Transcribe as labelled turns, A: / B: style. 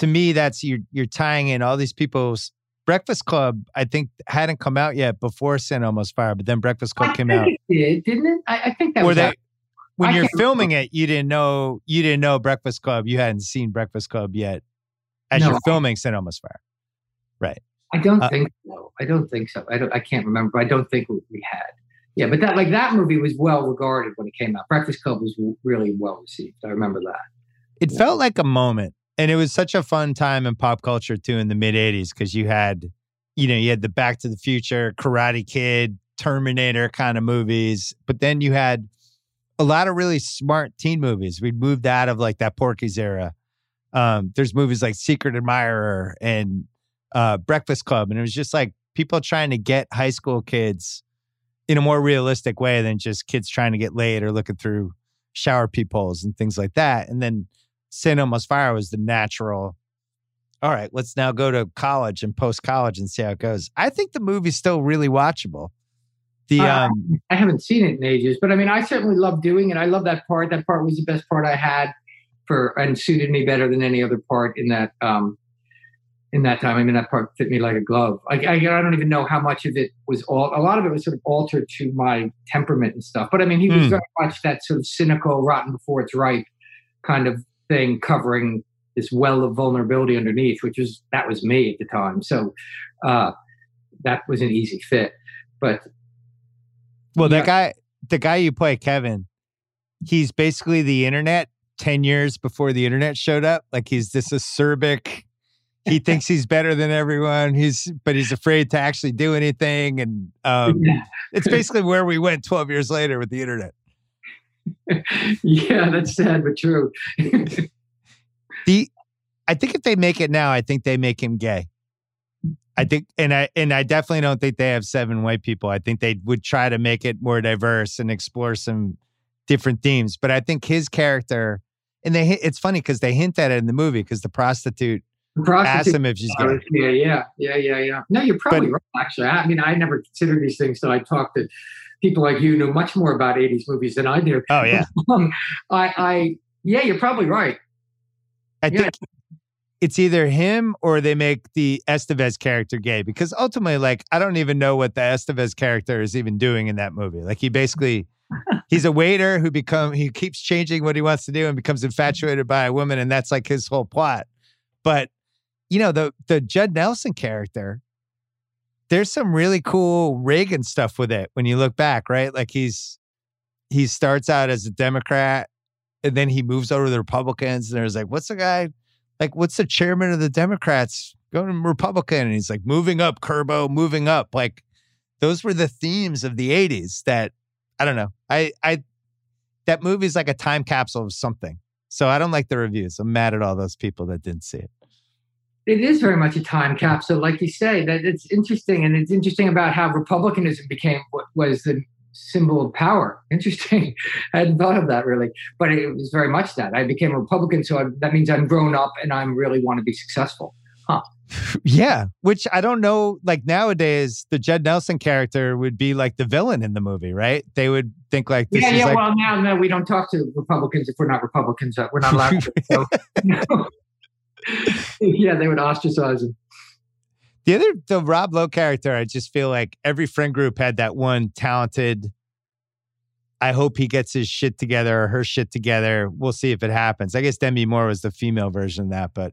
A: to me, that's you're you're tying in all these people's Breakfast Club. I think hadn't come out yet before St. Elmo's Fire, but then Breakfast Club
B: I
A: came out.
B: It did, didn't it? I, I think that
A: Or
B: was out.
A: when
B: I
A: you're filming it, you didn't know you didn't know Breakfast Club. You hadn't seen Breakfast Club yet as
B: No.
A: you're filming St. Elmo's Fire. Right?
B: I don't
A: Uh,
B: think so. I don't think so. I don't. I can't remember. But I don't think we we had. Yeah, but that like that movie was well regarded when it came out. Breakfast Club was really well received. I remember that.
A: It felt like a moment, and it was such a fun time in pop culture too in the mid '80s because you had, you know, you had the Back to the Future, Karate Kid, Terminator kind of movies, but then you had a lot of really smart teen movies. We'd moved out of like that Porky's era. Um, there's movies like Secret Admirer and uh, Breakfast Club, and it was just like people trying to get high school kids in a more realistic way than just kids trying to get laid or looking through shower peepholes and things like that. And then St. Elmo's Fire was the natural. All right, let's now go to college and post college and see how it goes. I think the movie's still really watchable. The
B: Uh,
A: um,
B: I haven't seen it in ages, but I mean, I certainly love doing it. I love that part. That part was the best part I had for and suited me better than any other part in that um, in that time. I mean, that part fit me like a glove. I, I, I don't even know how much of it was all. A lot of it was sort of altered to my temperament and stuff. But I mean, he was
A: Hmm.
B: very much that sort of cynical, rotten before it's ripe kind of thing, covering this well of vulnerability underneath, which was that was me at the time. So uh, that was an easy fit. But
A: well, that
B: yeah.
A: guy, the guy you play, Kevin, he's basically the internet 10 years before the internet showed up. Like he's this acerbic, he thinks he's better than everyone. He's, but he's afraid to actually do anything. And um, it's basically where we went 12 years later with the internet.
B: yeah, that's sad but true.
A: The I think if they make it now, I think they make him gay. I think and I and I definitely don't think they have seven white people. I think they would try to make it more diverse and explore some different themes. But I think his character and they it's funny because they hint at it in the movie because the prostitute
B: Prostitute.
A: him if she's gay.
B: Yeah, yeah, yeah, yeah, yeah. No, you're probably
A: But-
B: right. Actually, I mean, I never considered these things so I talked to people like you know much more about '80s movies than I do.
A: Oh yeah.
B: Um, I, I, yeah, you're probably right.
A: I
B: Yeah.
A: think it's either him or they make the Estevez character gay because ultimately, like, I don't even know what the Estevez character is even doing in that movie. Like, he basically he's a waiter who become he keeps changing what he wants to do and becomes infatuated by a woman, and that's like his whole plot. But you know, the the Judd Nelson character, there's some really cool Reagan stuff with it when you look back, right? Like he's he starts out as a Democrat and then he moves over to the Republicans, and there's like, what's the guy like? What's the chairman of the Democrats going Republican? And he's like, moving up, Kerbo, moving up. Like those were the themes of the '80s. That I don't know. I I that movie's like a time capsule of something. So I don't like the reviews. I'm mad at all those people that didn't see it.
B: It is very much a time capsule, like you say. That it's interesting, and it's interesting about how republicanism became what was the symbol of power. Interesting. I hadn't thought of that really, but it was very much that. I became a Republican, so I, that means I'm grown up and I really want to be successful. Huh?
A: Yeah, which I don't know. Like nowadays, the Judd Nelson character would be like the villain in the movie, right? They would think like this
B: yeah,
A: is
B: yeah.
A: like
B: well, now, no, we don't talk to Republicans if we're not Republicans. We're not allowed to. So, yeah, they would ostracize him.
A: The other, the Rob Lowe character, I just feel like every friend group had that one talented. I hope he gets his shit together or her shit together. We'll see if it happens. I guess Demi Moore was the female version of that, but